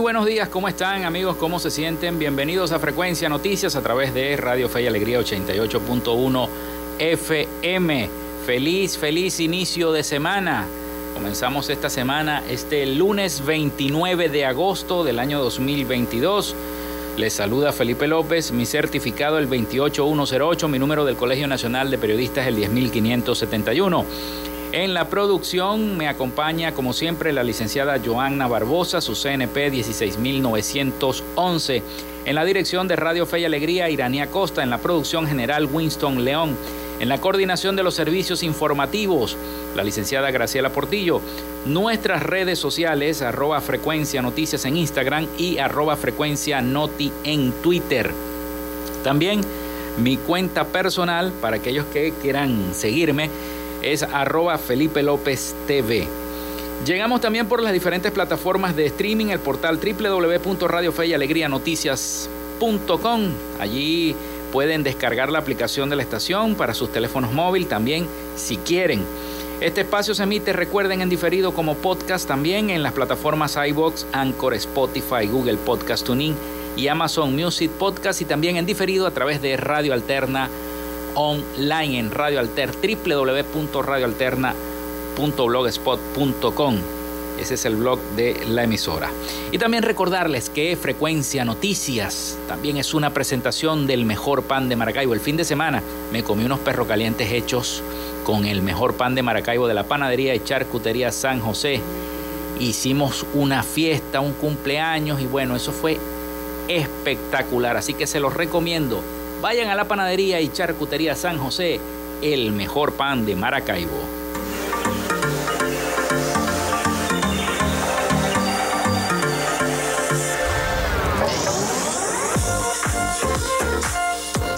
Buenos días, ¿cómo están amigos? ¿Cómo se sienten? Bienvenidos a Frecuencia Noticias a través de Radio Fe y Alegría 88.1 FM. Feliz, feliz inicio de semana. Comenzamos esta semana, este lunes 29 de agosto del año 2022. Les saluda Felipe López, mi certificado el 28108, mi número del Colegio Nacional de Periodistas el 10571. En la producción me acompaña, como siempre, la licenciada Joanna Barbosa, su CNP 16911. En la dirección de Radio Fe y Alegría, Iranía Costa. En la producción general, Winston León. En la coordinación de los servicios informativos, la licenciada Graciela Portillo. Nuestras redes sociales, arroba frecuencia noticias en Instagram y arroba frecuencia noti en Twitter. También mi cuenta personal, para aquellos que quieran seguirme, es arroba Felipe López TV. Llegamos también por las diferentes plataformas de streaming, el portal www.radiofeyalegrianoticias.com. Allí pueden descargar la aplicación de la estación para sus teléfonos móviles también si quieren. Este espacio se emite, recuerden, en diferido como podcast también en las plataformas iBox, Anchor, Spotify, Google Podcast Tuning y Amazon Music Podcast y también en diferido a través de Radio Alterna online en Radio Alter, www.radioalterna.blogspot.com. Ese es el blog de la emisora. Y también recordarles que Frecuencia Noticias también es una presentación del mejor pan de Maracaibo. El fin de semana me comí unos perros calientes hechos con el mejor pan de Maracaibo de la panadería y charcutería San José. Hicimos una fiesta, un cumpleaños y bueno, eso fue espectacular. Así que se los recomiendo Vayan a la panadería y charcutería San José, el mejor pan de Maracaibo.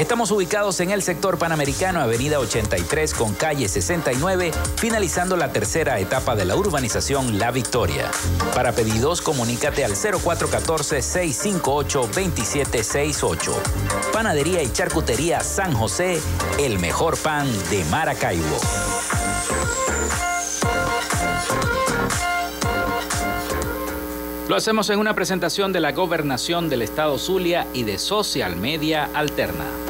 Estamos ubicados en el sector panamericano, Avenida 83 con calle 69, finalizando la tercera etapa de la urbanización La Victoria. Para pedidos, comunícate al 0414-658-2768. Panadería y Charcutería San José, el mejor pan de Maracaibo. Lo hacemos en una presentación de la Gobernación del Estado Zulia y de Social Media Alterna.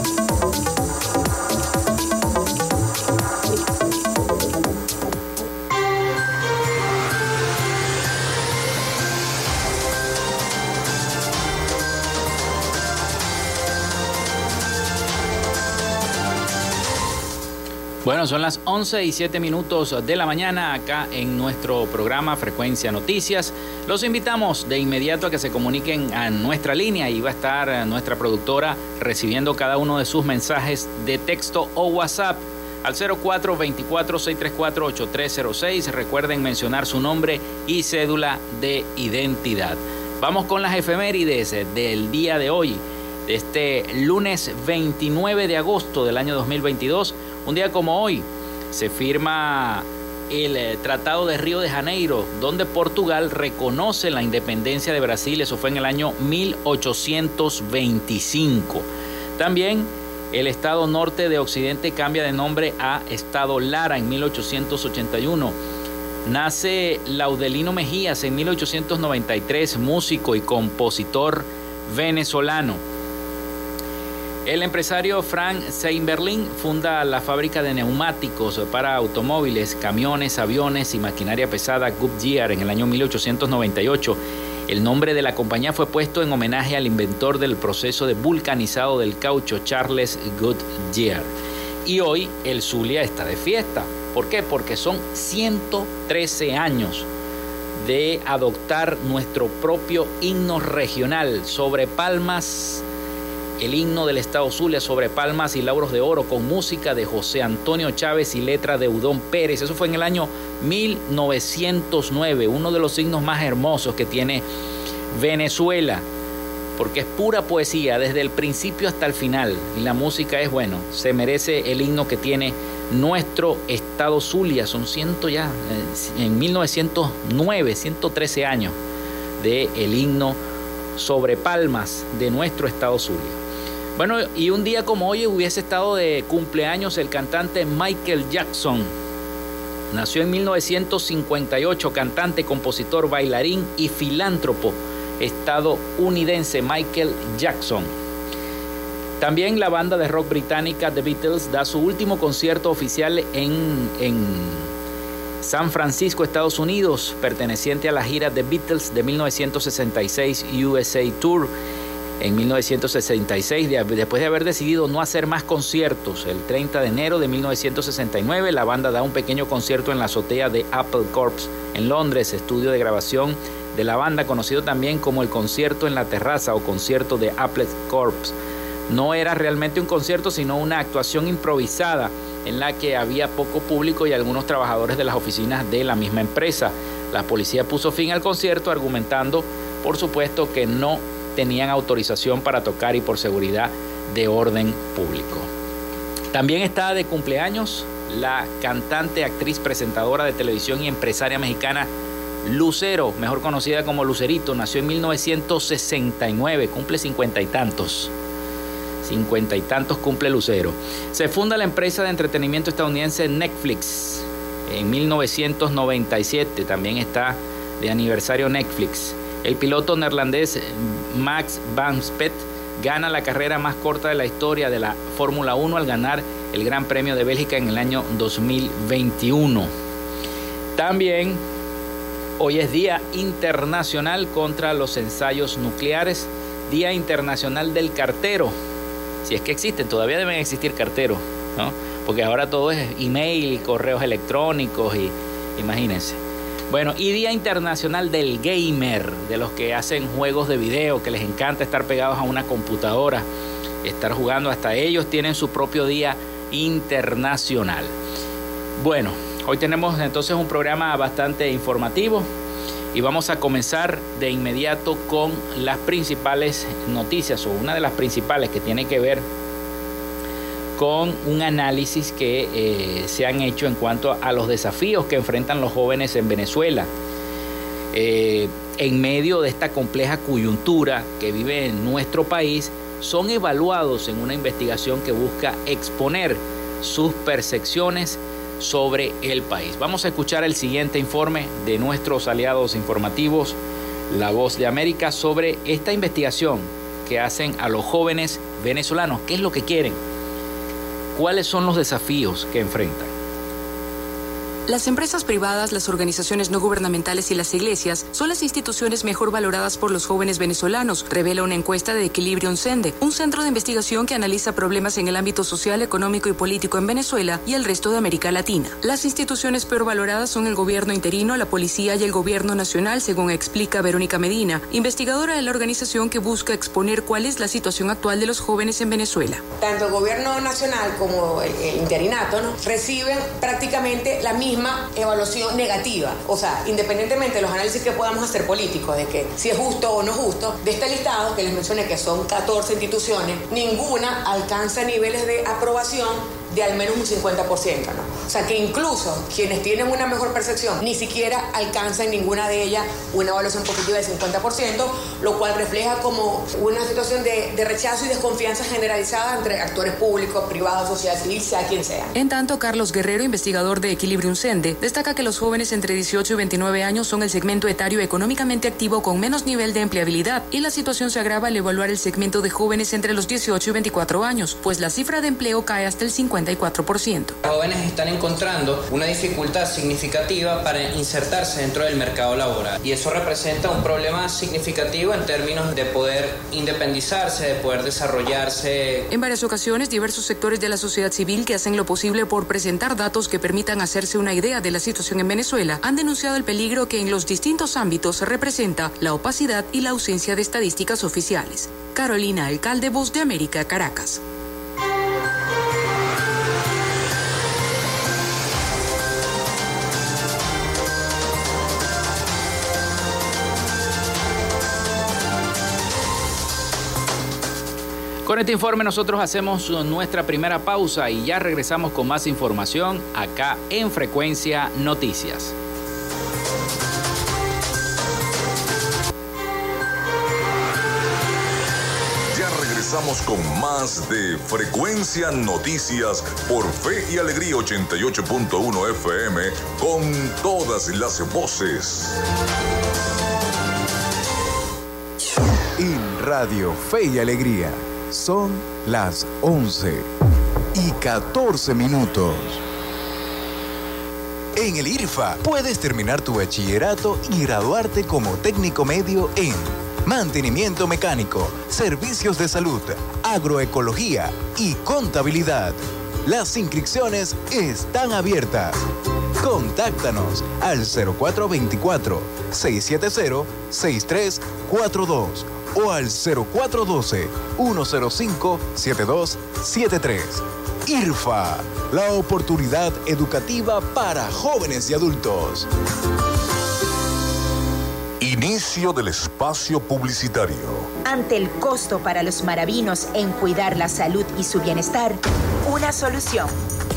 Bueno, son las 11 y 7 minutos de la mañana acá en nuestro programa Frecuencia Noticias. Los invitamos de inmediato a que se comuniquen a nuestra línea y va a estar nuestra productora recibiendo cada uno de sus mensajes de texto o WhatsApp al 0424-634-8306. Recuerden mencionar su nombre y cédula de identidad. Vamos con las efemérides del día de hoy, este lunes 29 de agosto del año 2022. Un día como hoy se firma el eh, Tratado de Río de Janeiro, donde Portugal reconoce la independencia de Brasil, eso fue en el año 1825. También el Estado Norte de Occidente cambia de nombre a Estado Lara en 1881. Nace Laudelino Mejías en 1893, músico y compositor venezolano. El empresario Frank Seinberlin funda la fábrica de neumáticos para automóviles, camiones, aviones y maquinaria pesada Goodyear en el año 1898. El nombre de la compañía fue puesto en homenaje al inventor del proceso de vulcanizado del caucho, Charles Goodyear. Y hoy el Zulia está de fiesta. ¿Por qué? Porque son 113 años de adoptar nuestro propio himno regional sobre palmas el himno del Estado Zulia sobre palmas y lauros de oro con música de José Antonio Chávez y letra de Udón Pérez. Eso fue en el año 1909, uno de los signos más hermosos que tiene Venezuela, porque es pura poesía desde el principio hasta el final. Y la música es, bueno, se merece el himno que tiene nuestro Estado Zulia. Son ciento ya, eh, en 1909, 113 años de el himno sobre palmas de nuestro Estado Zulia. Bueno, y un día como hoy hubiese estado de cumpleaños el cantante Michael Jackson. Nació en 1958, cantante, compositor, bailarín y filántropo estadounidense Michael Jackson. También la banda de rock británica The Beatles da su último concierto oficial en, en San Francisco, Estados Unidos, perteneciente a la gira The Beatles de 1966 USA Tour en 1966, después de haber decidido no hacer más conciertos. El 30 de enero de 1969, la banda da un pequeño concierto en la azotea de Apple Corps en Londres, estudio de grabación de la banda, conocido también como el concierto en la terraza o concierto de Apple Corps. No era realmente un concierto, sino una actuación improvisada en la que había poco público y algunos trabajadores de las oficinas de la misma empresa. La policía puso fin al concierto argumentando, por supuesto, que no tenían autorización para tocar y por seguridad de orden público. También está de cumpleaños la cantante, actriz, presentadora de televisión y empresaria mexicana Lucero, mejor conocida como Lucerito, nació en 1969, cumple cincuenta y tantos. Cincuenta y tantos cumple Lucero. Se funda la empresa de entretenimiento estadounidense Netflix en 1997, también está de aniversario Netflix. El piloto neerlandés Max Van Spet gana la carrera más corta de la historia de la Fórmula 1 al ganar el Gran Premio de Bélgica en el año 2021. También hoy es Día Internacional contra los Ensayos Nucleares, Día Internacional del Cartero. Si es que existen, todavía deben existir carteros, ¿no? Porque ahora todo es email correos electrónicos y imagínense. Bueno, y Día Internacional del Gamer, de los que hacen juegos de video, que les encanta estar pegados a una computadora, estar jugando, hasta ellos tienen su propio Día Internacional. Bueno, hoy tenemos entonces un programa bastante informativo y vamos a comenzar de inmediato con las principales noticias o una de las principales que tiene que ver con un análisis que eh, se han hecho en cuanto a los desafíos que enfrentan los jóvenes en Venezuela. Eh, en medio de esta compleja coyuntura que vive en nuestro país, son evaluados en una investigación que busca exponer sus percepciones sobre el país. Vamos a escuchar el siguiente informe de nuestros aliados informativos, La Voz de América, sobre esta investigación que hacen a los jóvenes venezolanos. ¿Qué es lo que quieren? ¿Cuáles son los desafíos que enfrentan? Las empresas privadas, las organizaciones no gubernamentales y las iglesias son las instituciones mejor valoradas por los jóvenes venezolanos, revela una encuesta de Equilibrium Sende, un centro de investigación que analiza problemas en el ámbito social, económico y político en Venezuela y el resto de América Latina. Las instituciones peor valoradas son el gobierno interino, la policía y el gobierno nacional, según explica Verónica Medina, investigadora de la organización que busca exponer cuál es la situación actual de los jóvenes en Venezuela. Tanto el gobierno nacional como el, interinato reciben prácticamente la misma evaluación negativa. O sea, independientemente de los análisis que podamos hacer políticos, de que si es justo o no justo, de este listado que les mencioné que son 14 instituciones, ninguna alcanza niveles de aprobación de al menos un 50%, ¿no? O sea que incluso quienes tienen una mejor percepción ni siquiera alcanzan ninguna de ellas una evaluación positiva del 50%, lo cual refleja como una situación de, de, rechazo y desconfianza generalizada entre actores públicos, privados, sociedad civil, sea quien sea. En tanto, Carlos Guerrero, investigador de Equilibrium Sende, destaca que los jóvenes entre 18 y 29 años son el segmento etario económicamente activo con menos nivel de empleabilidad y la situación se agrava al evaluar el segmento de jóvenes entre los 18 y 24 años, pues la cifra de empleo cae hasta el 50 54%. Los jóvenes están encontrando una dificultad significativa para insertarse dentro del mercado laboral y eso representa un problema significativo en términos de poder independizarse, de poder desarrollarse. En varias ocasiones, diversos sectores de la sociedad civil que hacen lo posible por presentar datos que permitan hacerse una idea de la situación en Venezuela han denunciado el peligro que en los distintos ámbitos representa la opacidad y la ausencia de estadísticas oficiales. Carolina Alcalde, Voz de América, Caracas. Con este informe nosotros hacemos nuestra primera pausa y ya regresamos con más información acá en Frecuencia Noticias. Ya regresamos con más de Frecuencia Noticias por Fe y Alegría 88.1 FM con todas las voces. En Radio Fe y Alegría son las 11 y 14 minutos. En el IRFA puedes terminar tu bachillerato y graduarte como técnico medio en mantenimiento mecánico, servicios de salud, agroecología y contabilidad. Las inscripciones están abiertas. Contáctanos al 0424 670 6342 o al 0412-105-7273. IRFA, la oportunidad educativa para jóvenes y adultos. Inicio del espacio publicitario. Ante el costo para los maravinos en cuidar la salud y su bienestar, una solución.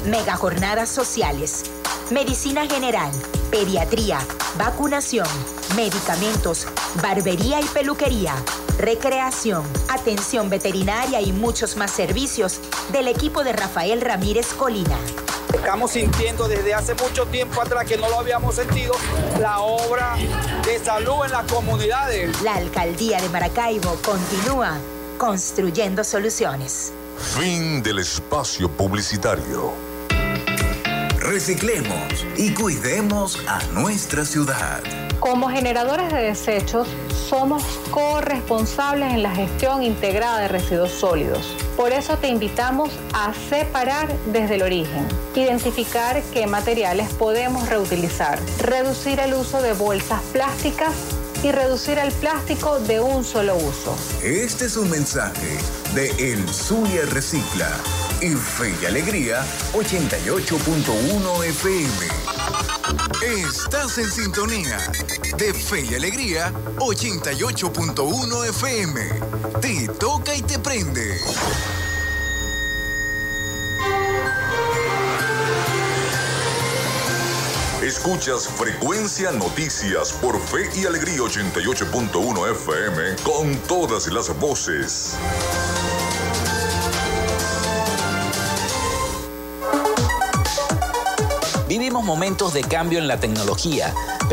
Mega jornadas sociales. Medicina general, pediatría, vacunación, medicamentos, barbería y peluquería recreación, atención veterinaria y muchos más servicios del equipo de Rafael Ramírez Colina. Estamos sintiendo desde hace mucho tiempo atrás que no lo habíamos sentido la obra de salud en las comunidades. La alcaldía de Maracaibo continúa construyendo soluciones. Fin del espacio publicitario. Reciclemos y cuidemos a nuestra ciudad. Como generadores de desechos, somos corresponsables en la gestión integrada de residuos sólidos. Por eso te invitamos a separar desde el origen, identificar qué materiales podemos reutilizar, reducir el uso de bolsas plásticas y reducir el plástico de un solo uso. Este es un mensaje de El Zulia Recicla Fe y Alegría 88.1 FM. Estás en sintonía de Fe y Alegría 88.1 FM. Te toca y te prende. Escuchas Frecuencia Noticias por Fe y Alegría 88.1 FM con todas las voces. Momentos de cambio en la tecnología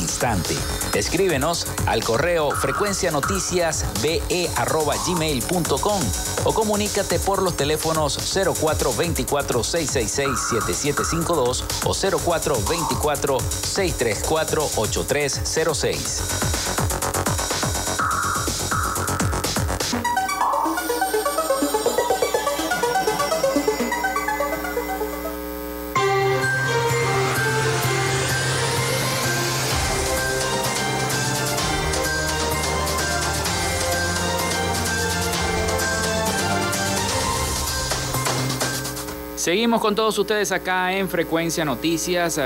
instante. Escríbenos al correo frecuencianoticiasbe.gmail.com o comunícate por los teléfonos 0424-666-7752 o 0424-634-8306. Seguimos con todos ustedes acá en Frecuencia Noticias.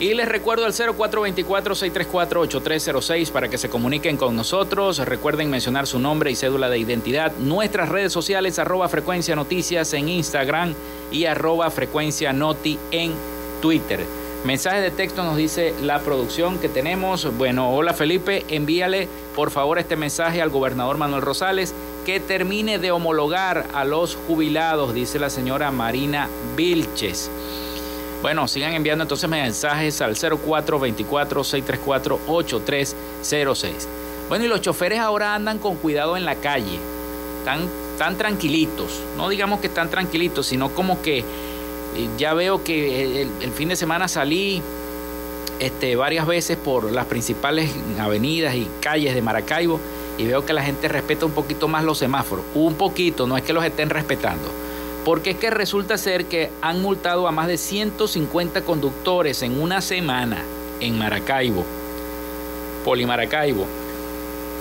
Y les recuerdo el 0424-634-8306 para que se comuniquen con nosotros. Recuerden mencionar su nombre y cédula de identidad. Nuestras redes sociales, arroba Frecuencia Noticias en Instagram y arroba Frecuencia Noti en Twitter. Mensaje de texto nos dice la producción que tenemos. Bueno, hola Felipe, envíale por favor este mensaje al gobernador Manuel Rosales que termine de homologar a los jubilados, dice la señora Marina Vilches. Bueno, sigan enviando entonces mensajes al 0424-634-8306. Bueno, y los choferes ahora andan con cuidado en la calle, tan tranquilitos, no digamos que están tranquilitos, sino como que ya veo que el, fin de semana salí este, varias veces por las principales avenidas y calles de Maracaibo y veo que la gente respeta un poquito más los semáforos. Un poquito, no es que los estén respetando. Porque es que resulta ser que han multado a más de 150 conductores en una semana en Maracaibo, Polimaracaibo.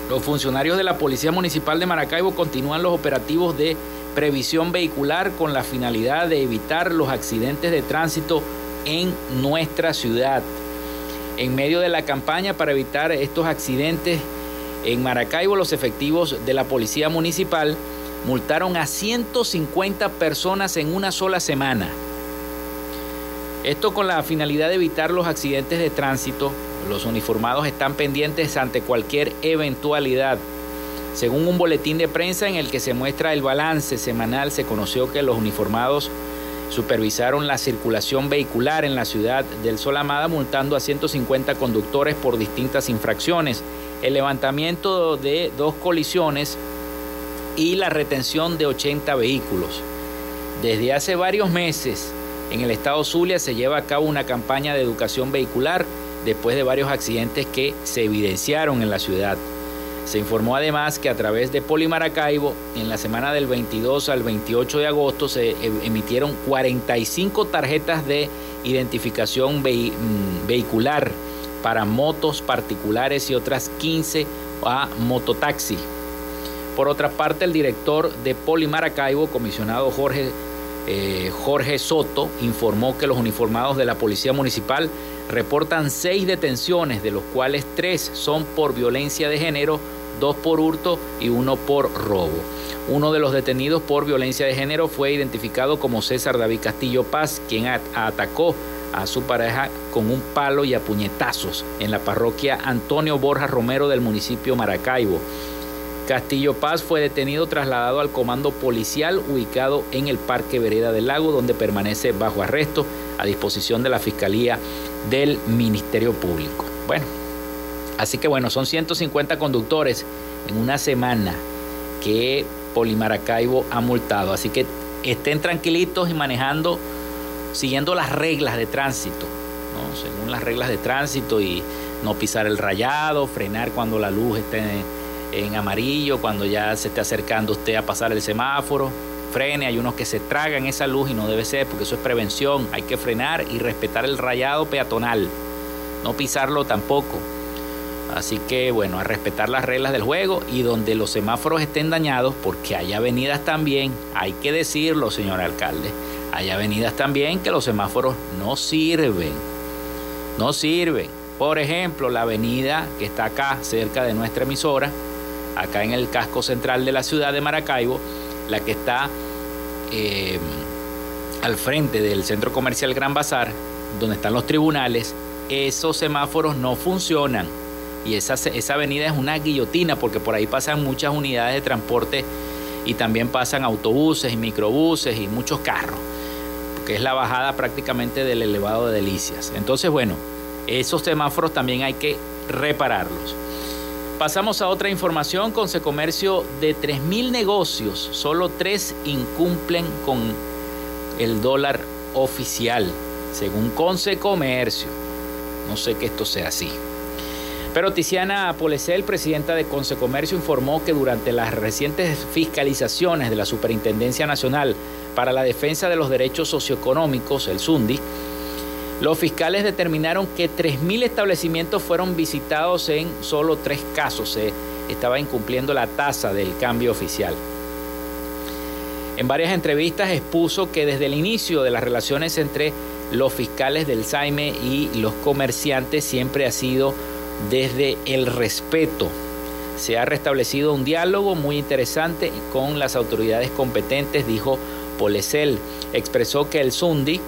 Los funcionarios de la Policía Municipal de Maracaibo continúan los operativos de previsión vehicular con la finalidad de evitar los accidentes de tránsito en nuestra ciudad. En medio de la campaña para evitar estos accidentes en Maracaibo, los efectivos de la Policía Municipal multaron a 150 personas en una sola semana. Esto con la finalidad de evitar los accidentes de tránsito. Los uniformados están pendientes ante cualquier eventualidad. Según un boletín de prensa en el que se muestra el balance semanal, se conoció que los uniformados supervisaron la circulación vehicular en la ciudad del Solamada, multando a 150 conductores por distintas infracciones, el levantamiento de dos colisiones y la retención de 80 vehículos. Desde hace varios meses, en el estado Zulia se lleva a cabo una campaña de educación vehicular después de varios accidentes que se evidenciaron en la ciudad. Se informó además que a través de Polimaracaibo, en la semana del 22 al 28 de agosto, se e, emitieron 45 tarjetas de identificación mm, vehicular para motos particulares y otras 15 a mototaxi. Por otra parte, el director de Polimaracaibo, comisionado Jorge, eh, Jorge Soto, informó que los uniformados de la Policía Municipal reportan seis detenciones, de los cuales tres son por violencia de género, dos por hurto y uno por robo. Uno de los detenidos por violencia de género fue identificado como César David Castillo Paz, quien atacó a su pareja con un palo y a puñetazos en la parroquia Antonio Borja Romero del municipio Maracaibo. Castillo Paz fue detenido trasladado al comando policial ubicado en el Parque Vereda del Lago, donde permanece bajo arresto a disposición de la Fiscalía del Ministerio Público. Bueno, Así que bueno, son 150 conductores en una semana que Polimaracaibo ha multado. Así que estén tranquilitos y manejando, siguiendo las reglas de tránsito, según las reglas de tránsito y no pisar el rayado, frenar cuando la luz esté en amarillo, cuando ya se esté acercando usted a pasar el semáforo. Frene, hay unos que se tragan esa luz y no debe ser porque eso es prevención. Hay que frenar y respetar el rayado peatonal, no pisarlo tampoco. Así que bueno, a respetar las reglas del juego y donde los semáforos estén dañados, porque hay avenidas también, hay que decirlo, señor alcalde, hay avenidas también que los semáforos no sirven, no sirven. Por ejemplo, la avenida que está acá, cerca de nuestra emisora, acá en el casco central de la ciudad de Maracaibo, la que está eh, al frente del centro comercial Gran Bazar, donde están los tribunales, esos semáforos no funcionan. Y esa, esa avenida es una guillotina porque por ahí pasan muchas unidades de transporte y también pasan autobuses y microbuses y muchos carros, que es la bajada prácticamente del elevado de Delicias. Entonces, bueno, esos semáforos también hay que repararlos. Pasamos a otra información. Con Comercio de 3.000 negocios, solo 3 incumplen con el dólar oficial, según Conce Comercio. No sé que esto sea así. Pero Tiziana Polecel, presidenta de Comercio, informó que durante las recientes fiscalizaciones de la Superintendencia Nacional para la Defensa de los Derechos Socioeconómicos, el SUNDI, los fiscales determinaron que 3.000 establecimientos fueron visitados en solo tres casos. Se estaba incumpliendo la tasa del cambio oficial. En varias entrevistas expuso que desde el inicio de las relaciones entre los fiscales del SAIME y los comerciantes siempre ha sido desde el respeto. Se ha restablecido un diálogo muy interesante con las autoridades competentes, dijo Polecel. Expresó que el SUNDI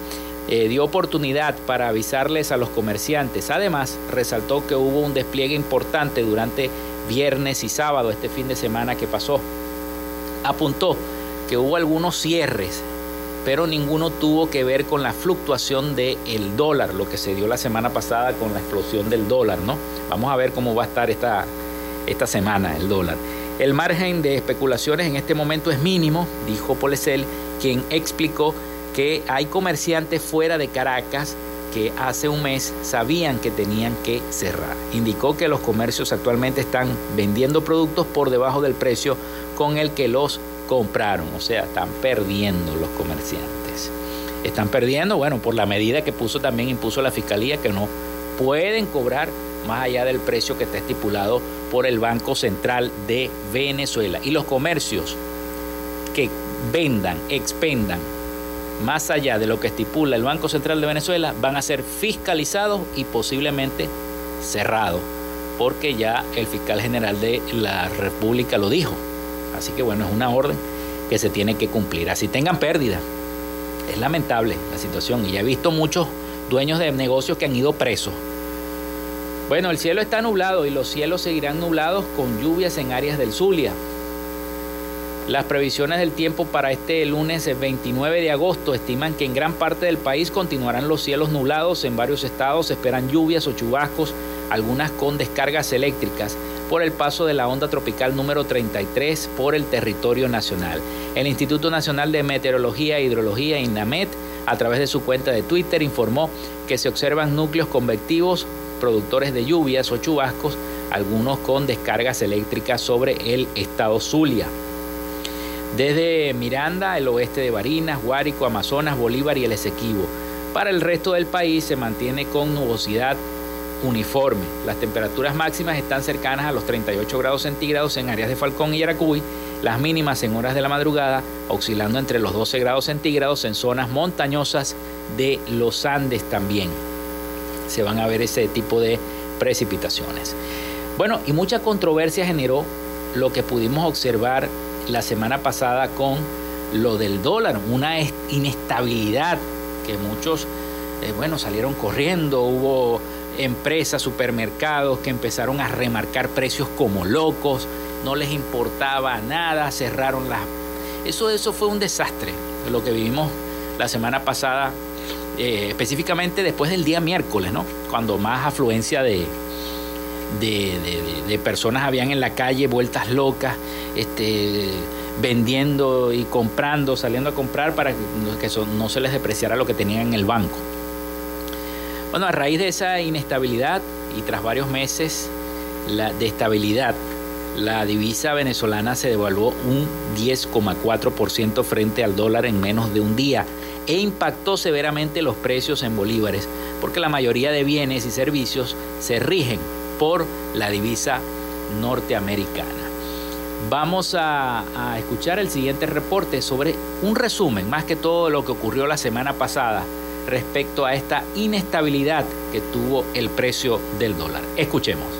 eh, dio oportunidad para avisarles a los comerciantes. Además, resaltó que hubo un despliegue importante durante viernes y sábado, este fin de semana que pasó. Apuntó que hubo algunos cierres pero ninguno tuvo que ver con la fluctuación del el dólar, lo que se dio la semana pasada con la explosión del dólar, ¿no? Vamos a ver cómo va a estar esta, esta semana el dólar. El margen de especulaciones en este momento es mínimo, dijo Polecel, quien explicó que hay comerciantes fuera de Caracas que hace un mes sabían que tenían que cerrar. Indicó que los comercios actualmente están vendiendo productos por debajo del precio con el que los compraron, o sea, están perdiendo los comerciantes. Están perdiendo, bueno, por la medida que puso también impuso la fiscalía que no pueden cobrar más allá del precio que está estipulado por el Banco Central de Venezuela. Y los comercios que vendan, expendan más allá de lo que estipula el Banco Central de Venezuela van a ser fiscalizados y posiblemente cerrados, porque ya el fiscal general de la República lo dijo. Así que bueno, es una orden que se tiene que cumplir. Así tengan pérdida. Es lamentable la situación y ya he visto muchos dueños de negocios que han ido presos. Bueno, el cielo está nublado y los cielos seguirán nublados con lluvias en áreas del Zulia. Las previsiones del tiempo para este lunes 29 de agosto estiman que en gran parte del país continuarán los cielos nublados. En varios estados esperan lluvias o chubascos, algunas con descargas eléctricas por el paso de la onda tropical número 33 por el territorio nacional. El Instituto Nacional de Meteorología e Hidrología, INAMET, a través de su cuenta de Twitter, informó que se observan núcleos convectivos productores de lluvias o chubascos, algunos con descargas eléctricas sobre el estado Zulia. Desde Miranda, el oeste de Barinas, Guárico, Amazonas, Bolívar y el Esequibo. Para el resto del país se mantiene con nubosidad uniforme. Las temperaturas máximas están cercanas a los 38 grados centígrados en áreas de Falcón y Yaracuy, las mínimas en horas de la madrugada oscilando entre los 12 grados centígrados en zonas montañosas de los Andes también. Se van a ver ese tipo de precipitaciones. Bueno, y mucha controversia generó lo que pudimos observar la semana pasada con lo del dólar, una inestabilidad que muchos, eh, bueno, salieron corriendo, hubo empresas, supermercados que empezaron a remarcar precios como locos, no les importaba nada, cerraron las... Eso, eso fue un desastre, lo que vivimos la semana pasada, eh, específicamente después del día miércoles, ¿no? Cuando más afluencia de, de, personas habían en la calle, vueltas locas, este, vendiendo y comprando, saliendo a comprar para que no se les depreciara lo que tenían en el banco. Bueno, a raíz de esa inestabilidad y tras varios meses de estabilidad, la divisa venezolana se devaluó un 10,4% frente al dólar en menos de un día e impactó severamente los precios en bolívares, porque la mayoría de bienes y servicios se rigen por la divisa norteamericana. Vamos a, escuchar el siguiente reporte sobre un resumen, más que todo lo que ocurrió la semana pasada respecto a esta inestabilidad que tuvo el precio del dólar. Escuchemos.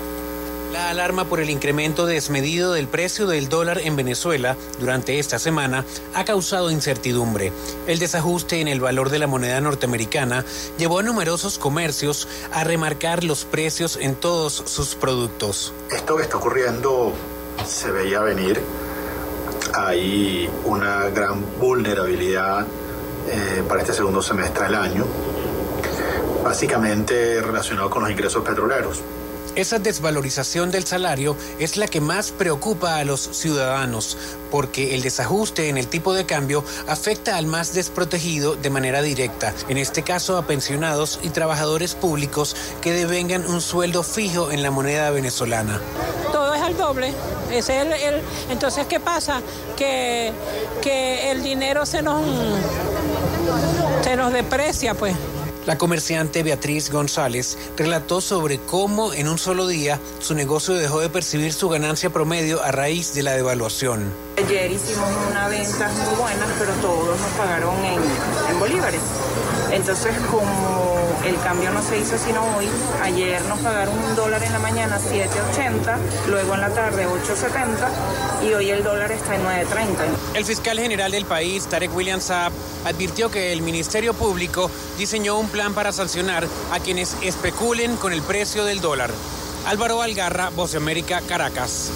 La alarma por el incremento desmedido del precio del dólar en Venezuela durante esta semana ha causado incertidumbre. El desajuste en el valor de la moneda norteamericana llevó a numerosos comercios a remarcar los precios en todos sus productos. Esto que está ocurriendo se veía venir. Hay una gran vulnerabilidad eh, para este segundo semestre del año, básicamente relacionado con los ingresos petroleros. Esa desvalorización del salario es la que más preocupa a los ciudadanos, porque el desajuste en el tipo de cambio afecta al más desprotegido de manera directa, en este caso a pensionados y trabajadores públicos que devengan un sueldo fijo en la moneda venezolana. Todo es al doble. Es el, entonces, ¿qué pasa? Que, que el dinero se nos, se nos deprecia, pues. La comerciante Beatriz González relató sobre cómo en un solo día su negocio dejó de percibir su ganancia promedio a raíz de la devaluación. Ayer hicimos una venta muy buena, pero todos nos pagaron en, en bolívares. Entonces, como el cambio no se hizo sino hoy, ayer nos pagaron un dólar en la mañana 7.80, luego en la tarde 8.70 y hoy el dólar está en 9.30. El fiscal general del país, Tarek William Saab, advirtió que el Ministerio Público diseñó un plan para sancionar a quienes especulen con el precio del dólar. Álvaro Algarra, Voz de América, Caracas.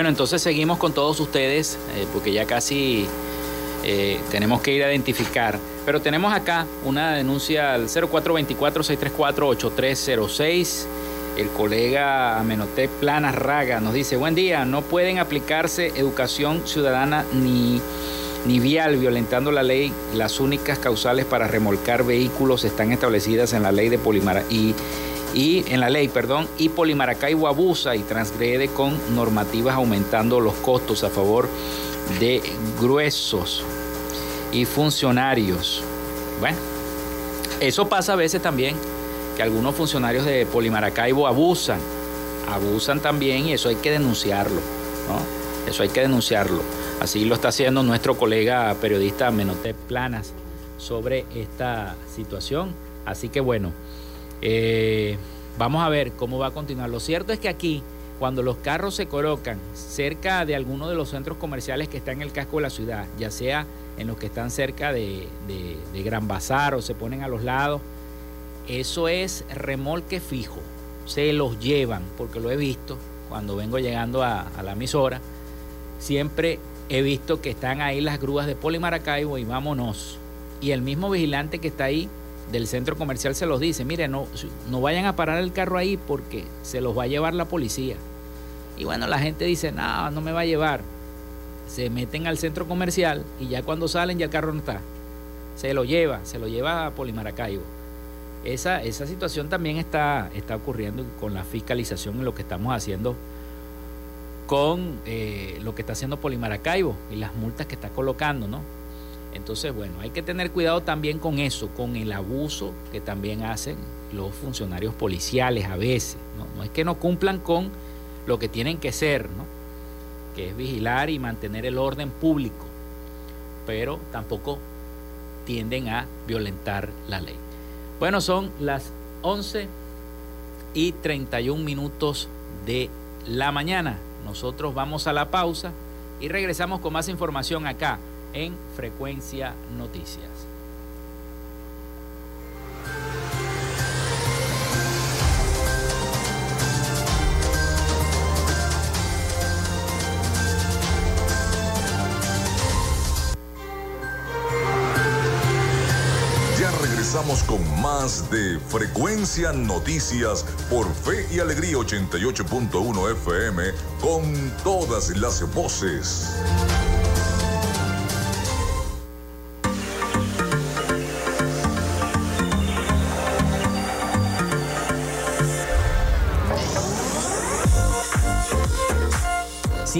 Bueno, entonces seguimos con todos ustedes, eh, porque ya casi eh, tenemos que ir a identificar. Pero tenemos acá una denuncia al 0424-634-8306. El colega Amenotep Planas Raga nos dice, buen día, no pueden aplicarse educación ciudadana ni, ni vial violentando la ley. Las únicas causales para remolcar vehículos están establecidas en la ley de Polimara y y en la ley, perdón, y Polimaracaibo abusa y transgrede con normativas aumentando los costos a favor de gruesos y funcionarios. Bueno, eso pasa a veces también, que algunos funcionarios de Polimaracaibo abusan, abusan también y eso hay que denunciarlo, ¿no? Eso hay que denunciarlo. Así lo está haciendo nuestro colega periodista Menotep Planas sobre esta situación. Así que bueno, eh, vamos a ver cómo va a continuar. Lo cierto es que aquí, cuando los carros se colocan cerca de alguno de los centros comerciales que están en el casco de la ciudad, ya sea en los que están cerca de, Gran Bazar o se ponen a los lados, eso es remolque fijo. Se los llevan, porque lo he visto cuando vengo llegando a, a la emisora. Siempre he visto que están ahí las grúas de Polimaracaibo y vámonos. Y el mismo vigilante que está ahí del centro comercial se los dice, mire, no, no vayan a parar el carro ahí porque se los va a llevar la policía. Y bueno, la gente dice, no, no me va a llevar. Se meten al centro comercial y ya cuando salen ya el carro no está. Se lo lleva, se lo lleva a Polimaracaibo. Esa, esa situación también está, está ocurriendo con la fiscalización y lo que estamos haciendo con eh, lo que está haciendo Polimaracaibo y las multas que está colocando, ¿no? Entonces, bueno, hay que tener cuidado también con eso, con el abuso que también hacen los funcionarios policiales a veces. No, es que no cumplan con lo que tienen que ser, ¿no? que es vigilar y mantener el orden público, pero tampoco tienden a violentar la ley. Bueno, son las 11 y 31 minutos de la mañana. Nosotros vamos a la pausa y regresamos con más información acá en Frecuencia Noticias. Ya regresamos con más de Frecuencia Noticias por Fe y Alegría 88.1 FM con todas las voces.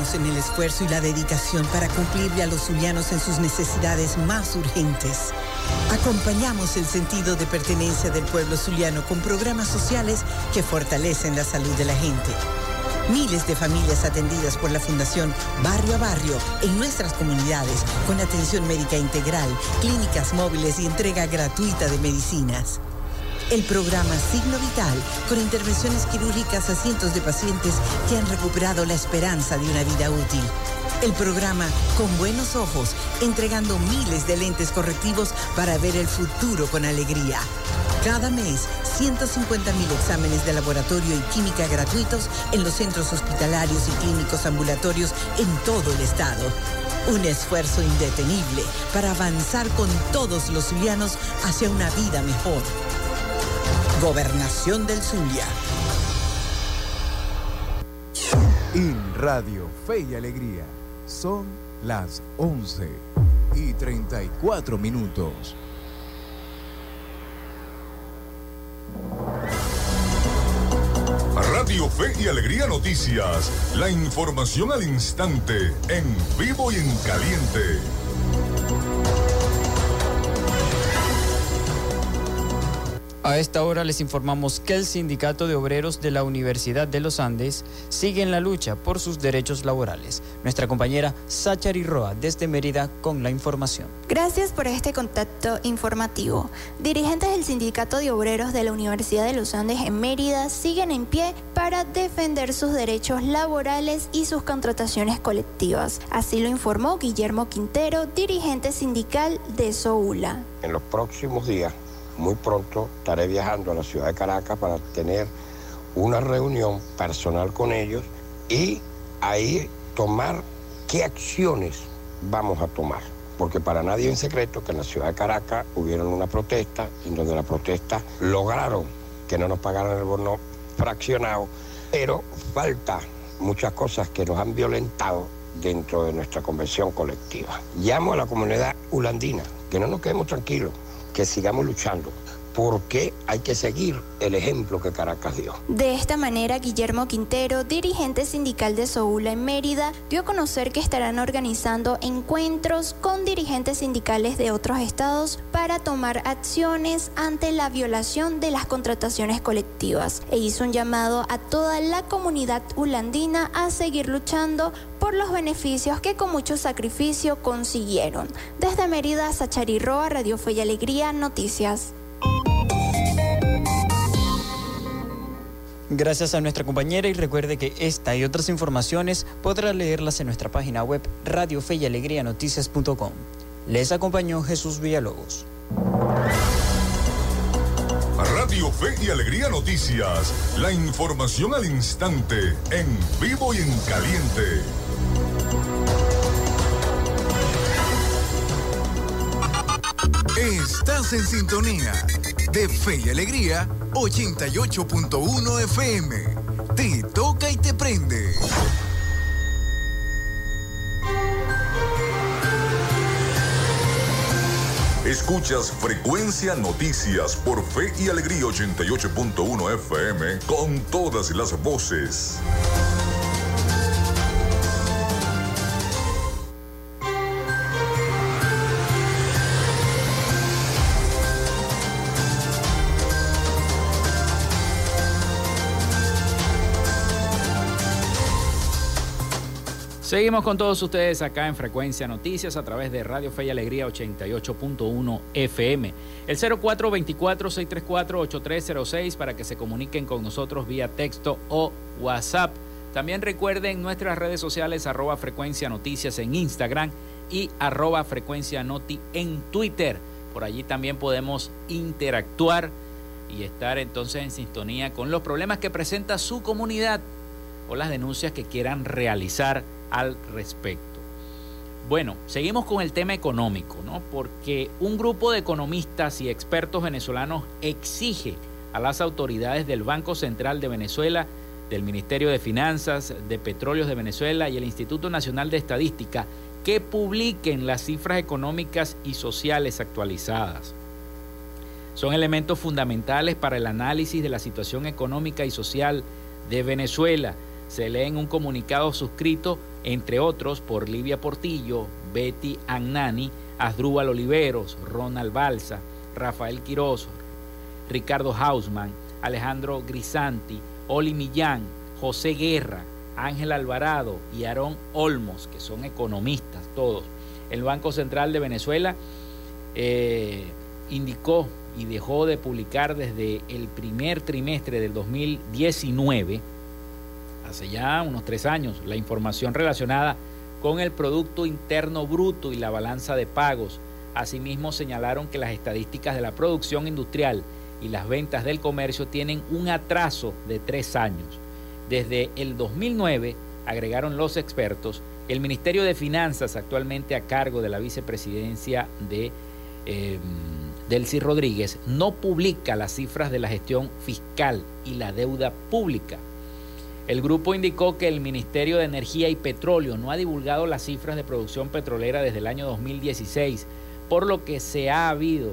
en el esfuerzo y la dedicación para cumplirle a los zulianos en sus necesidades más urgentes. Acompañamos el sentido de pertenencia del pueblo zuliano con programas sociales que fortalecen la salud de la gente. Miles de familias atendidas por la Fundación Barrio a Barrio en nuestras comunidades con atención médica integral, clínicas móviles y entrega gratuita de medicinas el programa Signo Vital, con intervenciones quirúrgicas a cientos de pacientes que han recuperado la esperanza de una vida útil. El programa Con Buenos Ojos, entregando miles de lentes correctivos para ver el futuro con alegría. Cada mes, 150 mil exámenes de laboratorio y química gratuitos en los centros hospitalarios y clínicos ambulatorios en todo el estado. Un esfuerzo indetenible para avanzar con todos los zulianos hacia una vida mejor. Gobernación del Zulia. En Radio Fe y Alegría son las 11 y 34 minutos. Radio Fe y Alegría Noticias. La información al instante, en vivo y en caliente. A esta hora les informamos que el Sindicato de Obreros de la Universidad de los Andes sigue en la lucha por sus derechos laborales. Nuestra compañera Sachari Roa desde Mérida con la información. Gracias por este contacto informativo. Dirigentes del Sindicato de Obreros de la Universidad de los Andes en Mérida siguen en pie para defender sus derechos laborales y sus contrataciones colectivas. Así lo informó Guillermo Quintero, dirigente sindical de Soula. En los próximos días muy pronto estaré viajando a la ciudad de Caracas para tener una reunión personal con ellos y ahí tomar qué acciones vamos a tomar. Porque para nadie es secreto que en la ciudad de Caracas hubieron una protesta en donde la protesta lograron que no nos pagaran el bono fraccionado, pero falta muchas cosas que nos han violentado dentro de nuestra convención colectiva. Llamo a la comunidad ulandina que no nos quedemos tranquilos, que sigamos luchando porque hay que seguir el ejemplo que Caracas dio. De esta manera, Guillermo Quintero, dirigente sindical de Soula en Mérida, dio a conocer que estarán organizando encuentros con dirigentes sindicales de otros estados para tomar acciones ante la violación de las contrataciones colectivas e hizo un llamado a toda la comunidad ulandina a seguir luchando por los beneficios que con mucho sacrificio consiguieron. Desde Mérida, Sachari Roa, Radio Fe y Alegría, Noticias. Gracias a nuestra compañera y recuerde que esta y otras informaciones podrá leerlas en nuestra página web Radio Fe y Alegría Noticias.com. Les acompañó Jesús Villalobos. Radio Fe y Alegría Noticias. La información al instante, en vivo y en caliente. Estás en sintonía de Fe y Alegría 88.1 FM. Te toca y te prende. Escuchas Frecuencia Noticias por Fe y Alegría 88.1 FM con todas las voces. Seguimos con todos ustedes acá en Frecuencia Noticias a través de Radio Fe y Alegría 88.1 FM. El 0424-634-8306 para que se comuniquen con nosotros vía texto o WhatsApp. También recuerden nuestras redes sociales arroba Frecuencia Noticias en Instagram y arroba Frecuencia Noti en Twitter. Por allí también podemos interactuar y estar entonces en sintonía con los problemas que presenta su comunidad o las denuncias que quieran realizar al respecto. Bueno, seguimos con el tema económico, ¿no? Porque un grupo de economistas y expertos venezolanos exige a las autoridades del Banco Central de Venezuela, del Ministerio de Finanzas, de Petróleos de Venezuela y el Instituto Nacional de Estadística que publiquen las cifras económicas y sociales actualizadas. Son elementos fundamentales para el análisis de la situación económica y social de Venezuela. Se lee en un comunicado suscrito entre otros por Livia Portillo, Betty Agnani, Asdrúbal Oliveros, Ronald Balsa, Rafael Quiroz, Ricardo Hausman, Alejandro Grisanti, Oli Millán, José Guerra, Ángel Alvarado y Aarón Olmos, que son economistas todos. El Banco Central de Venezuela eh, indicó y dejó de publicar desde el primer trimestre del 2019 hace ya unos tres años, la información relacionada con el Producto Interno Bruto y la balanza de pagos. Asimismo, señalaron que las estadísticas de la producción industrial y las ventas del comercio tienen un atraso de tres años. Desde el 2009, agregaron los expertos, el Ministerio de Finanzas, actualmente a cargo de la vicepresidencia de eh, Delcy Rodríguez, no publica las cifras de la gestión fiscal y la deuda pública el grupo indicó que el Ministerio de Energía y Petróleo no ha divulgado las cifras de producción petrolera desde el año 2016, por lo que se ha habido,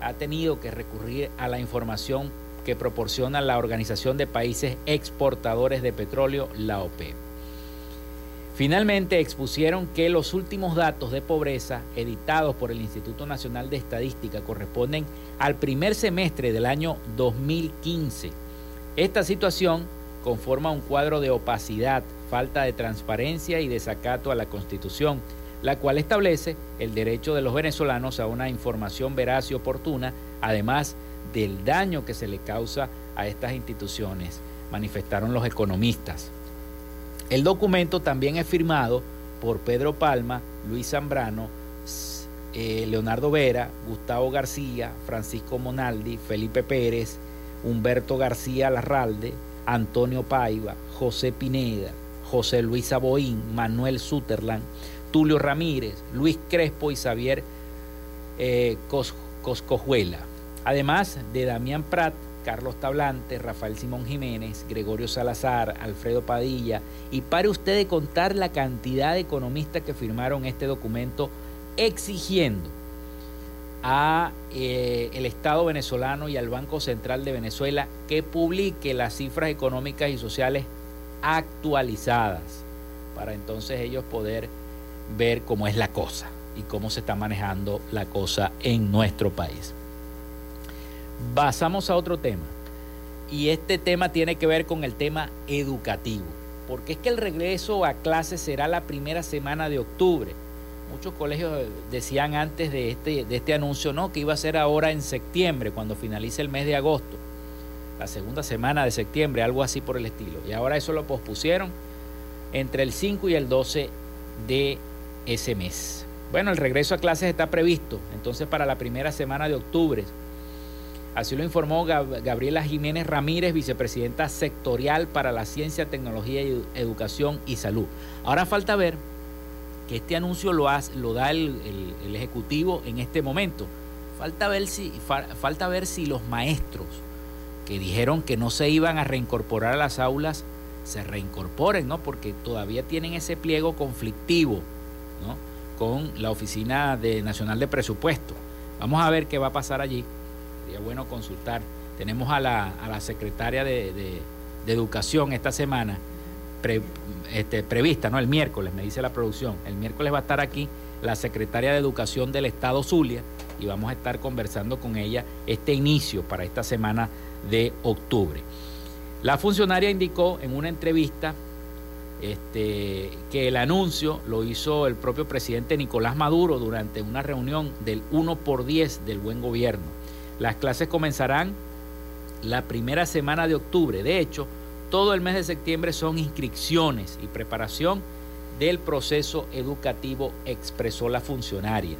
ha tenido que recurrir a la información que proporciona la Organización de Países Exportadores de Petróleo, la OPEP. Finalmente expusieron que los últimos datos de pobreza editados por el Instituto Nacional de Estadística corresponden al primer semestre del año 2015. Esta situación conforma un cuadro de opacidad, falta de transparencia y desacato a la Constitución, la cual establece el derecho de los venezolanos a una información veraz y oportuna, además del daño que se le causa a estas instituciones, manifestaron los economistas. El documento también es firmado por Pedro Palma, Luis Zambrano, eh, Leonardo Vera, Gustavo García, Francisco Monaldi, Felipe Pérez, Humberto García Larralde, Antonio Paiva, José Pineda, José Luis Aboín, Manuel Suterland, Tulio Ramírez, Luis Crespo y Xavier eh, Coscojuela. Además de Damián Prat, Carlos Tablante, Rafael Simón Jiménez, Gregorio Salazar, Alfredo Padilla, y pare usted de contar la cantidad de economistas que firmaron este documento exigiendo a eh, el Estado venezolano y al Banco Central de Venezuela que publique las cifras económicas y sociales actualizadas para entonces ellos poder ver cómo es la cosa y cómo se está manejando la cosa en nuestro país. Pasamos a otro tema y este tema tiene que ver con el tema educativo, porque es que el regreso a clases será la primera semana de octubre muchos colegios decían antes de este, de este anuncio, no, que iba a ser ahora en septiembre, cuando finalice el mes de agosto, la segunda semana de septiembre, algo así por el estilo. Y ahora eso lo pospusieron entre el 5 y el 12 de ese mes. Bueno, el regreso a clases está previsto entonces para la primera semana de octubre. Así lo informó Gabriela Jiménez Ramírez, vicepresidenta sectorial para la ciencia, tecnología, educación y salud. Ahora falta ver que este anuncio lo, lo da el, Ejecutivo en este momento. Falta ver, si, falta ver si los maestros que dijeron que no se iban a reincorporar a las aulas se reincorporen, ¿no? Porque todavía tienen ese pliego conflictivo, ¿no? Con la Oficina de Nacional de Presupuesto. Vamos a ver qué va a pasar allí. Sería bueno consultar. Tenemos a la, a la secretaria de Educación esta semana este, prevista, ¿no? El miércoles, me dice la producción. El miércoles va a estar aquí la secretaria de Educación del Estado Zulia y vamos a estar conversando con ella este inicio para esta semana de octubre. La funcionaria indicó en una entrevista este, que el anuncio lo hizo el propio presidente Nicolás Maduro durante una reunión del 1 por 10 del buen gobierno. Las clases comenzarán la primera semana de octubre. De hecho, todo el mes de septiembre son inscripciones y preparación del proceso educativo, expresó la funcionaria.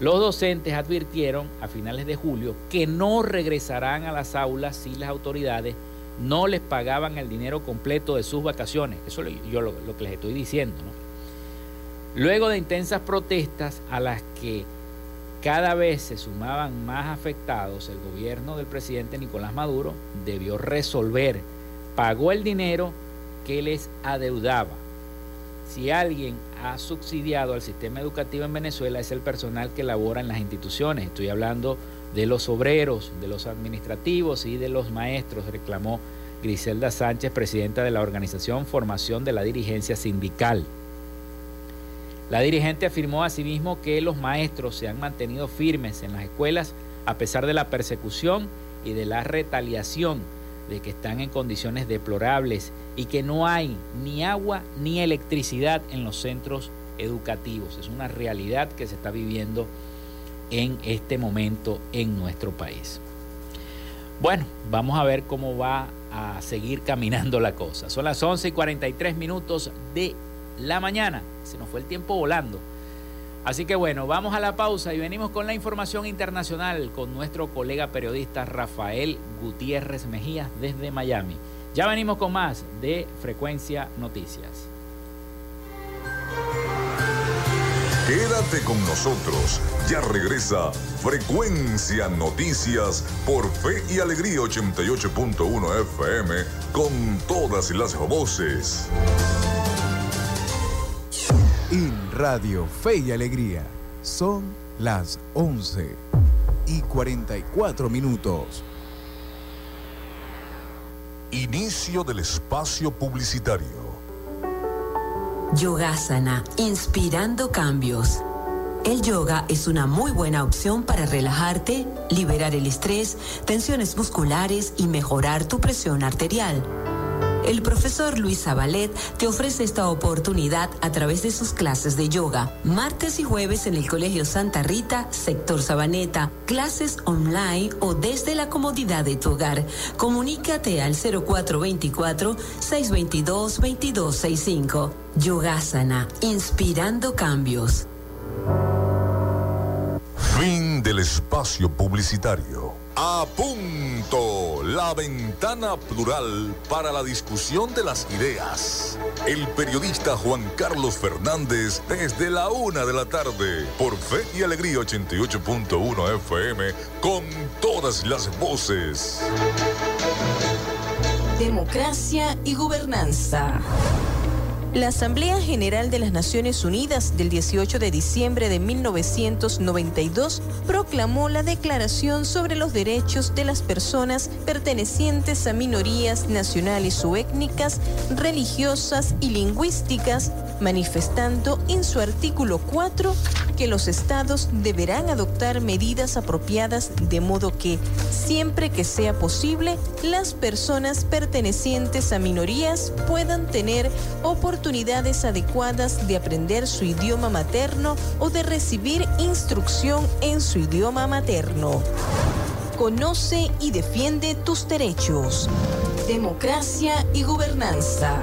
Los docentes advirtieron a finales de julio que no regresarán a las aulas si las autoridades no les pagaban el dinero completo de sus vacaciones. Eso es yo lo, que les estoy diciendo. Luego de intensas protestas a las que cada vez se sumaban más afectados, el gobierno del presidente Nicolás Maduro debió resolver, pagó el dinero que les adeudaba. Si alguien ha subsidiado al sistema educativo en Venezuela es el personal que labora en las instituciones. Estoy hablando de los obreros, de los administrativos y de los maestros, reclamó Griselda Sánchez, presidenta de la organización Formación de la Dirigencia Sindical. La dirigente afirmó asimismo que los maestros se han mantenido firmes en las escuelas a pesar de la persecución y de la retaliación de que están en condiciones deplorables y que no hay ni agua ni electricidad en los centros educativos. Es una realidad que se está viviendo en este momento en nuestro país. Bueno, vamos a ver cómo va a seguir caminando la cosa. Son las 11 y 43 minutos de la mañana. Se nos fue el tiempo volando. Así que bueno, vamos a la pausa y venimos con la información internacional con nuestro colega periodista Rafael Gutiérrez Mejías desde Miami. Ya venimos con más de Frecuencia Noticias. Quédate con nosotros. Ya regresa Frecuencia Noticias por Fe y Alegría 88.1 FM con todas las voces. Radio Fe y Alegría son las 11 y 44 minutos. Inicio del espacio publicitario. Yogasana, inspirando cambios. El yoga es una muy buena opción para relajarte, liberar el estrés, tensiones musculares y mejorar tu presión arterial. El profesor Luis Zabalet te ofrece esta oportunidad a través de sus clases de yoga, martes y jueves en el Colegio Santa Rita, sector Sabaneta, clases online o desde la comodidad de tu hogar. Comunícate al 0424-622-2265. Yogasana, inspirando cambios. Fin del espacio publicitario. A punto, la ventana plural para la discusión de las ideas. El periodista Juan Carlos Fernández desde la una de la tarde por Fe y Alegría 88.1 FM con todas las voces. Democracia y gobernanza. La Asamblea General de las Naciones Unidas del 18 de diciembre de 1992 proclamó la Declaración sobre los Derechos de las Personas pertenecientes a minorías nacionales o étnicas, religiosas y lingüísticas, manifestando en su artículo 4 que los estados deberán adoptar medidas apropiadas de modo que, siempre que sea posible, las personas pertenecientes a minorías puedan tener oportunidades adecuadas de aprender su idioma materno o de recibir instrucción en su idioma materno. Conoce y defiende tus derechos. Democracia y gobernanza.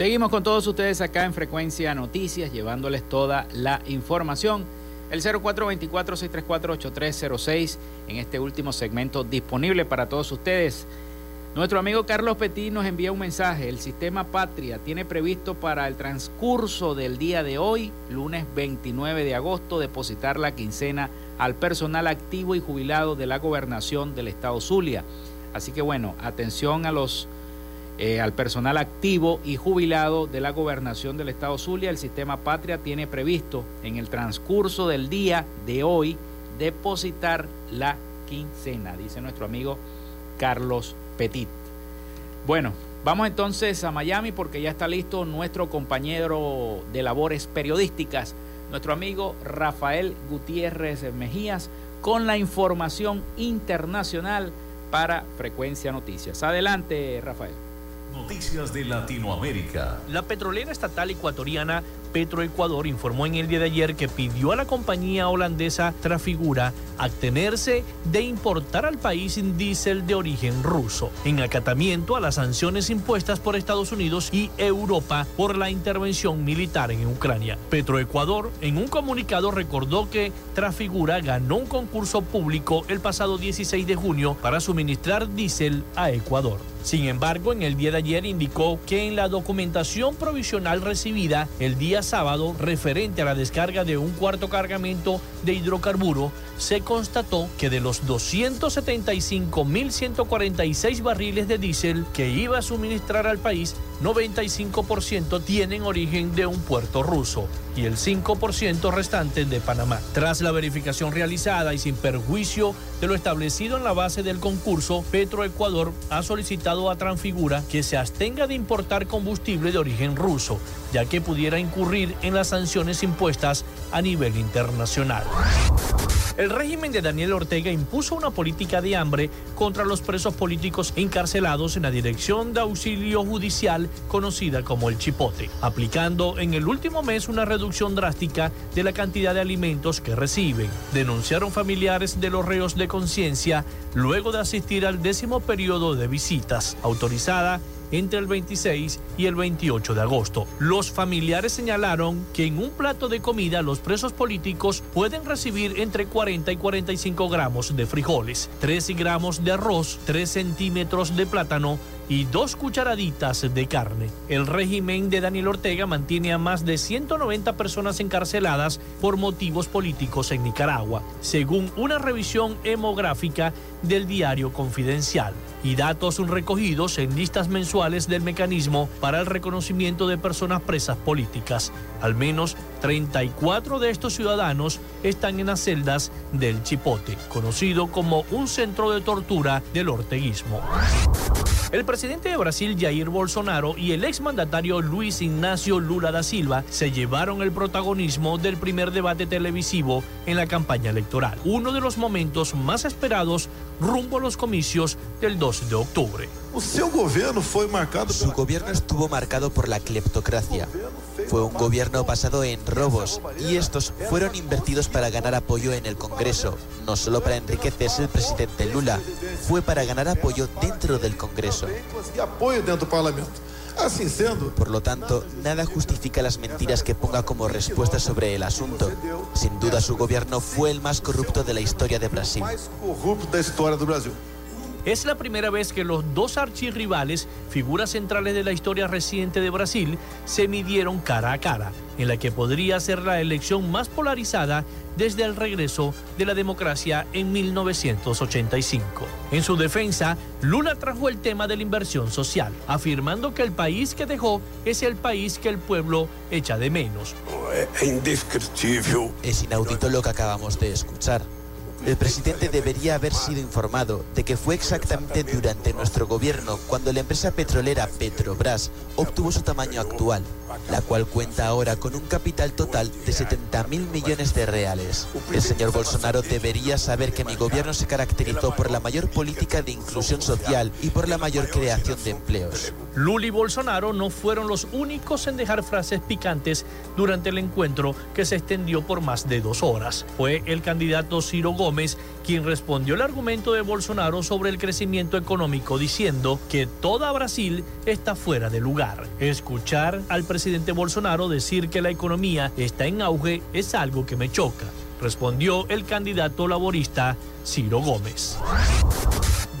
Seguimos con todos ustedes acá en Frecuencia Noticias, llevándoles toda la información. El 0424-634-8306 en este último segmento disponible para todos ustedes. Nuestro amigo Carlos Petit nos envía un mensaje. El sistema Patria tiene previsto para el transcurso del día de hoy, lunes 29 de agosto, depositar la quincena al personal activo y jubilado de la gobernación del estado Zulia. Así que bueno, atención a los eh, al personal activo y jubilado de la gobernación del estado Zulia. El sistema Patria tiene previsto en el transcurso del día de hoy depositar la quincena, dice nuestro amigo Carlos Petit. Bueno, vamos entonces a Miami porque ya está listo nuestro compañero de labores periodísticas, nuestro amigo Rafael Gutiérrez Mejías, con la información internacional para Frecuencia Noticias. Adelante, Rafael. Noticias de Latinoamérica. La petrolera estatal ecuatoriana Petroecuador informó en el día de ayer que pidió a la compañía holandesa Trafigura abstenerse de importar al país diésel de origen ruso, en acatamiento a las sanciones impuestas por Estados Unidos y Europa por la intervención militar en Ucrania. Petroecuador en un comunicado recordó que Trafigura ganó un concurso público el pasado 16 de junio para suministrar diésel a Ecuador. Sin embargo, en el día de ayer indicó que en la documentación provisional recibida el día sábado referente a la descarga de un cuarto cargamento de hidrocarburo, se constató que de los 275.146 barriles de diésel que iba a suministrar al país, 95% tienen origen de un puerto ruso y el 5% restante de Panamá. Tras la verificación realizada y sin perjuicio de lo establecido en la base del concurso, Petroecuador ha solicitado a Transfigura que se abstenga de importar combustible de origen ruso, ya que pudiera incurrir en las sanciones impuestas a nivel internacional. El régimen de Daniel Ortega impuso una política de hambre contra los presos políticos encarcelados en la Dirección de Auxilio Judicial conocida como el Chipote, aplicando en el último mes una reducción drástica de la cantidad de alimentos que reciben. Denunciaron familiares de los reos de conciencia luego de asistir al décimo periodo de visitas autorizada entre el 26 y el 28 de agosto. Los familiares señalaron que en un plato de comida los presos políticos pueden recibir entre 40 y 45 gramos de frijoles, 13 gramos de arroz, 3 centímetros de plátano y dos cucharaditas de carne. El régimen de Daniel Ortega mantiene a más de 190 personas encarceladas por motivos políticos en Nicaragua, según una revisión hemográfica del diario Confidencial y datos recogidos en listas mensuales del mecanismo para el reconocimiento de personas presas políticas. Al menos 34 de estos ciudadanos están en las celdas del Chipote, conocido como un centro de tortura del orteguismo. El presidente de Brasil, Jair Bolsonaro, y el exmandatario Luis Ignacio Lula da Silva se llevaron el protagonismo del primer debate televisivo en la campaña electoral, uno de los momentos más esperados rumbo a los comicios del 2 de octubre. Su gobierno estuvo marcado por la cleptocracia. Fue un gobierno basado en robos y estos fueron invertidos para ganar apoyo en el Congreso, no solo para enriquecerse el presidente Lula, fue para ganar apoyo dentro del Congreso. Por lo tanto, nada justifica las mentiras que ponga como respuesta sobre el asunto. Sin duda, su gobierno fue el más corrupto de la historia de Brasil. Es la primera vez que los dos archirrivales, figuras centrales de la historia reciente de Brasil, se midieron cara a cara, en la que podría ser la elección más polarizada desde el regreso de la democracia en 1985. En su defensa, Lula trajo el tema de la inversión social, afirmando que el país que dejó es el país que el pueblo echa de menos. Es inaudito lo que acabamos de escuchar. El presidente debería haber sido informado de que fue exactamente durante nuestro gobierno cuando la empresa petrolera Petrobras obtuvo su tamaño actual, la cual cuenta ahora con un capital total de 70 mil millones de reales. El señor Bolsonaro debería saber que mi gobierno se caracterizó por la mayor política de inclusión social y por la mayor creación de empleos. Lula y Bolsonaro no fueron los únicos en dejar frases picantes durante el encuentro que se extendió por más de dos horas. Fue el candidato Ciro Gómez quien respondió el argumento de Bolsonaro sobre el crecimiento económico diciendo que toda Brasil está fuera de lugar. Escuchar al presidente Bolsonaro decir que la economía está en auge es algo que me choca, respondió el candidato laborista Ciro Gómez.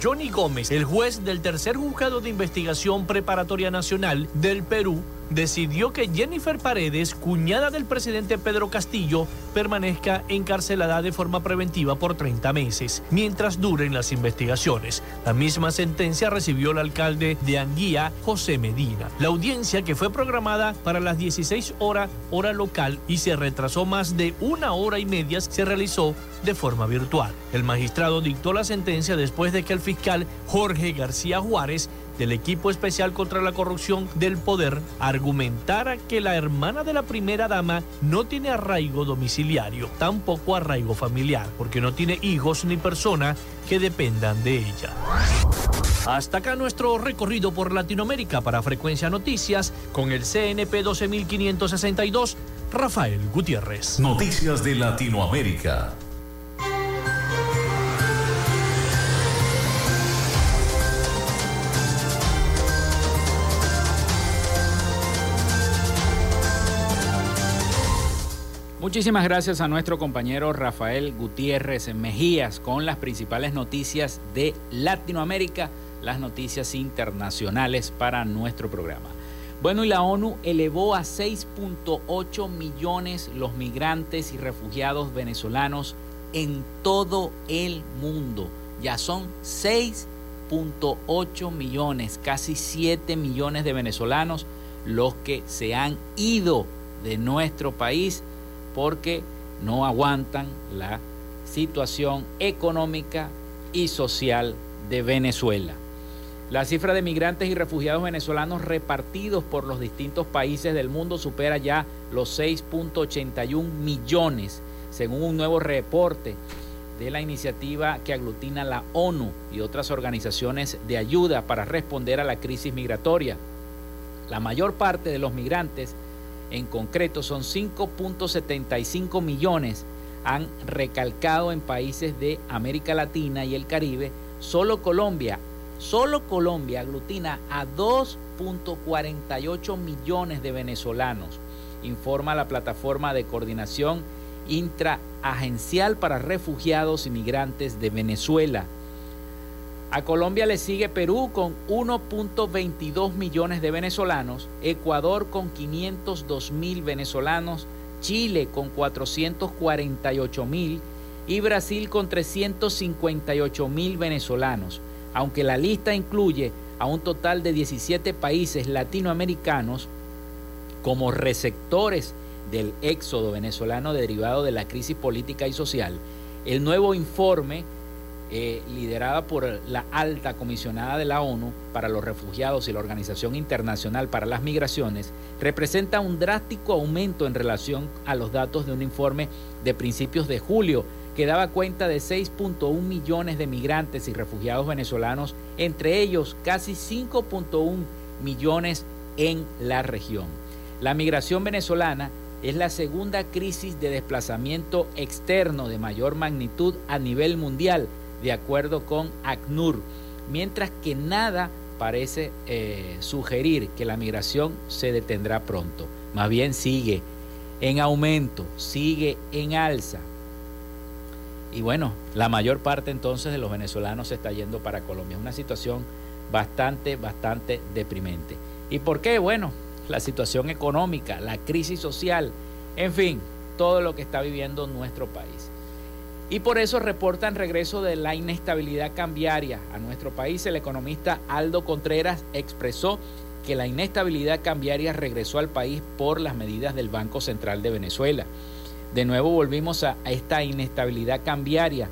Johnny Gómez, el juez del tercer juzgado de investigación preparatoria nacional del Perú, decidió que Jennifer Paredes, cuñada del presidente Pedro Castillo, permanezca encarcelada de forma preventiva por 30 meses, mientras duren las investigaciones. La misma sentencia recibió el alcalde de Anguía, José Medina. La audiencia, que fue programada para las 16 horas hora local y se retrasó más de una hora y media, se realizó de forma virtual. El magistrado dictó la sentencia después de que el fiscal Jorge García Juárez del equipo especial contra la corrupción del poder argumentara que la hermana de la primera dama no tiene arraigo domiciliario, tampoco arraigo familiar, porque no tiene hijos ni personas que dependan de ella. Hasta acá nuestro recorrido por Latinoamérica para Frecuencia Noticias con el CNP 12562, Rafael Gutiérrez. Noticias de Latinoamérica. Muchísimas gracias a nuestro compañero Rafael Gutiérrez Mejías con las principales noticias de Latinoamérica, las noticias internacionales para nuestro programa. Bueno, y la ONU elevó a 6.8 millones los migrantes y refugiados venezolanos en todo el mundo. Ya son 6.8 millones, casi 7 millones de venezolanos los que se han ido de nuestro país porque no aguantan la situación económica y social de Venezuela. La cifra de migrantes y refugiados venezolanos repartidos por los distintos países del mundo supera ya los 6.81 millones, según un nuevo reporte de la iniciativa que aglutina la ONU y otras organizaciones de ayuda para responder a la crisis migratoria. La mayor parte de los migrantes en concreto son 5.75 millones, han recalcado en países de América Latina y el Caribe. Solo Colombia, solo Colombia aglutina a 2.48 millones de venezolanos, informa la plataforma de coordinación intraagencial para refugiados y migrantes de Venezuela. A Colombia le sigue Perú con 1.22 millones de venezolanos, Ecuador con 502 mil venezolanos, Chile con 448 mil y Brasil con 358 mil venezolanos, aunque la lista incluye a un total de 17 países latinoamericanos como receptores del éxodo venezolano derivado de la crisis política y social. El nuevo informe eh, liderada por la alta comisionada de la ONU para los refugiados y la Organización Internacional para las Migraciones, representa un drástico aumento en relación a los datos de un informe de principios de julio que daba cuenta de 6.1 millones de migrantes y refugiados venezolanos, entre ellos casi 5.1 millones en la región. La migración venezolana es la segunda crisis de desplazamiento externo de mayor magnitud a nivel mundial de acuerdo con ACNUR, mientras que nada parece eh, sugerir que la migración se detendrá pronto. Más bien sigue en aumento, sigue en alza. Y bueno, la mayor parte entonces de los venezolanos se está yendo para Colombia. Es una situación bastante, bastante deprimente. ¿Y por qué? Bueno, la situación económica, la crisis social, en fin, todo lo que está viviendo nuestro país. Y por eso reportan regreso de la inestabilidad cambiaria a nuestro país. El economista Aldo Contreras expresó que la inestabilidad cambiaria regresó al país por las medidas del Banco Central de Venezuela. De nuevo volvimos a esta inestabilidad cambiaria.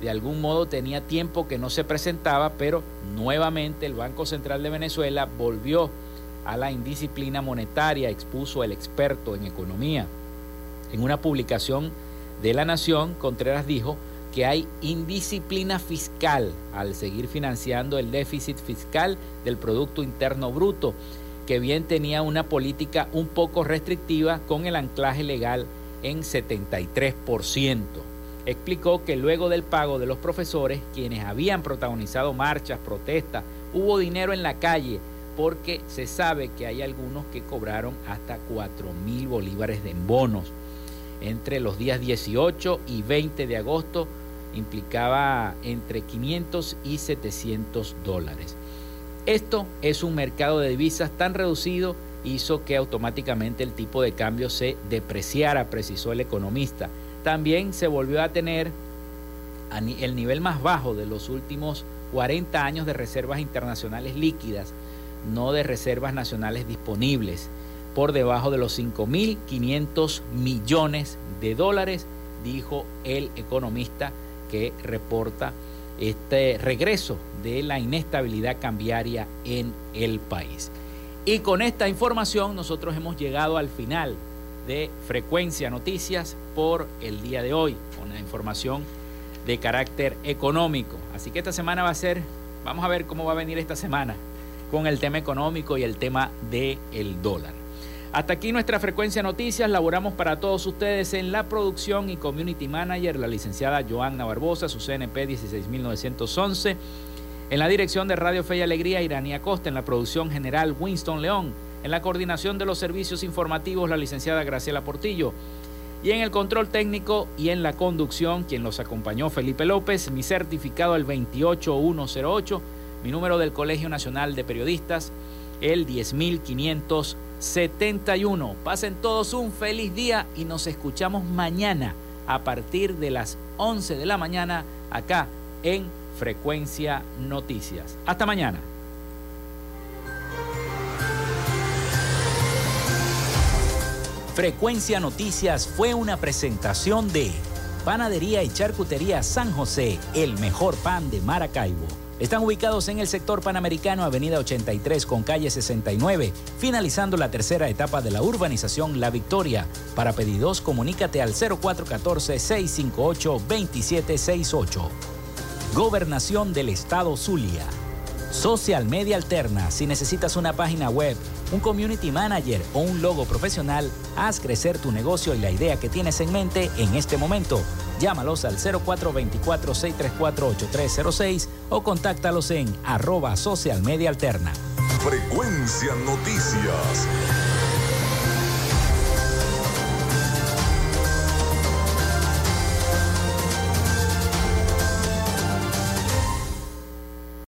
De algún modo tenía tiempo que no se presentaba, pero nuevamente el Banco Central de Venezuela volvió a la indisciplina monetaria, expuso el experto en economía. En una publicación de la Nación, Contreras dijo que hay indisciplina fiscal al seguir financiando el déficit fiscal del Producto Interno Bruto, que bien tenía una política un poco restrictiva con el anclaje legal en 73%. Explicó que luego del pago de los profesores, quienes habían protagonizado marchas, protestas, hubo dinero en la calle porque se sabe que hay algunos que cobraron hasta 4 mil bolívares de bonos entre los días 18 y 20 de agosto implicaba entre 500 y 700 dólares. Esto es un mercado de divisas tan reducido hizo que automáticamente el tipo de cambio se depreciara, precisó el economista. También se volvió a tener el nivel más bajo de los últimos 40 años de reservas internacionales líquidas, no de reservas nacionales disponibles, por debajo de los 5.500 millones de dólares, dijo el economista que reporta este regreso de la inestabilidad cambiaria en el país. Y con esta información nosotros hemos llegado al final de Frecuencia Noticias por el día de hoy, la información de carácter económico. Así que esta semana va a ser, vamos a ver cómo va a venir esta semana con el tema económico y el tema del el dólar. Hasta aquí nuestra frecuencia noticias. Laboramos para todos ustedes en la producción y community manager, la licenciada Joanna Barbosa, su CNP 16911. En la dirección de Radio Fe y Alegría, Iranía Costa. En la producción general, Winston León. En la coordinación de los servicios informativos, la licenciada Graciela Portillo. Y en el control técnico y en la conducción, quien los acompañó Felipe López, mi certificado el 28108, mi número del Colegio Nacional de Periodistas el 10571. Pasen todos un feliz día y nos escuchamos mañana a partir de las 11 de la mañana acá en Frecuencia Noticias. Hasta mañana. Frecuencia Noticias fue una presentación de Panadería y Charcutería San José, el mejor pan de Maracaibo. Están ubicados en el sector panamericano, Avenida 83 con calle 69, finalizando la tercera etapa de la urbanización La Victoria. Para pedidos, comunícate al 0414-658-2768. Gobernación del Estado Zulia. Social Media Alterna. Si necesitas una página web, un community manager o un logo profesional, haz crecer tu negocio y la idea que tienes en mente en este momento. Llámalos al 0424-634-8306 o contáctalos en arroba social media alterna. Frecuencia Noticias.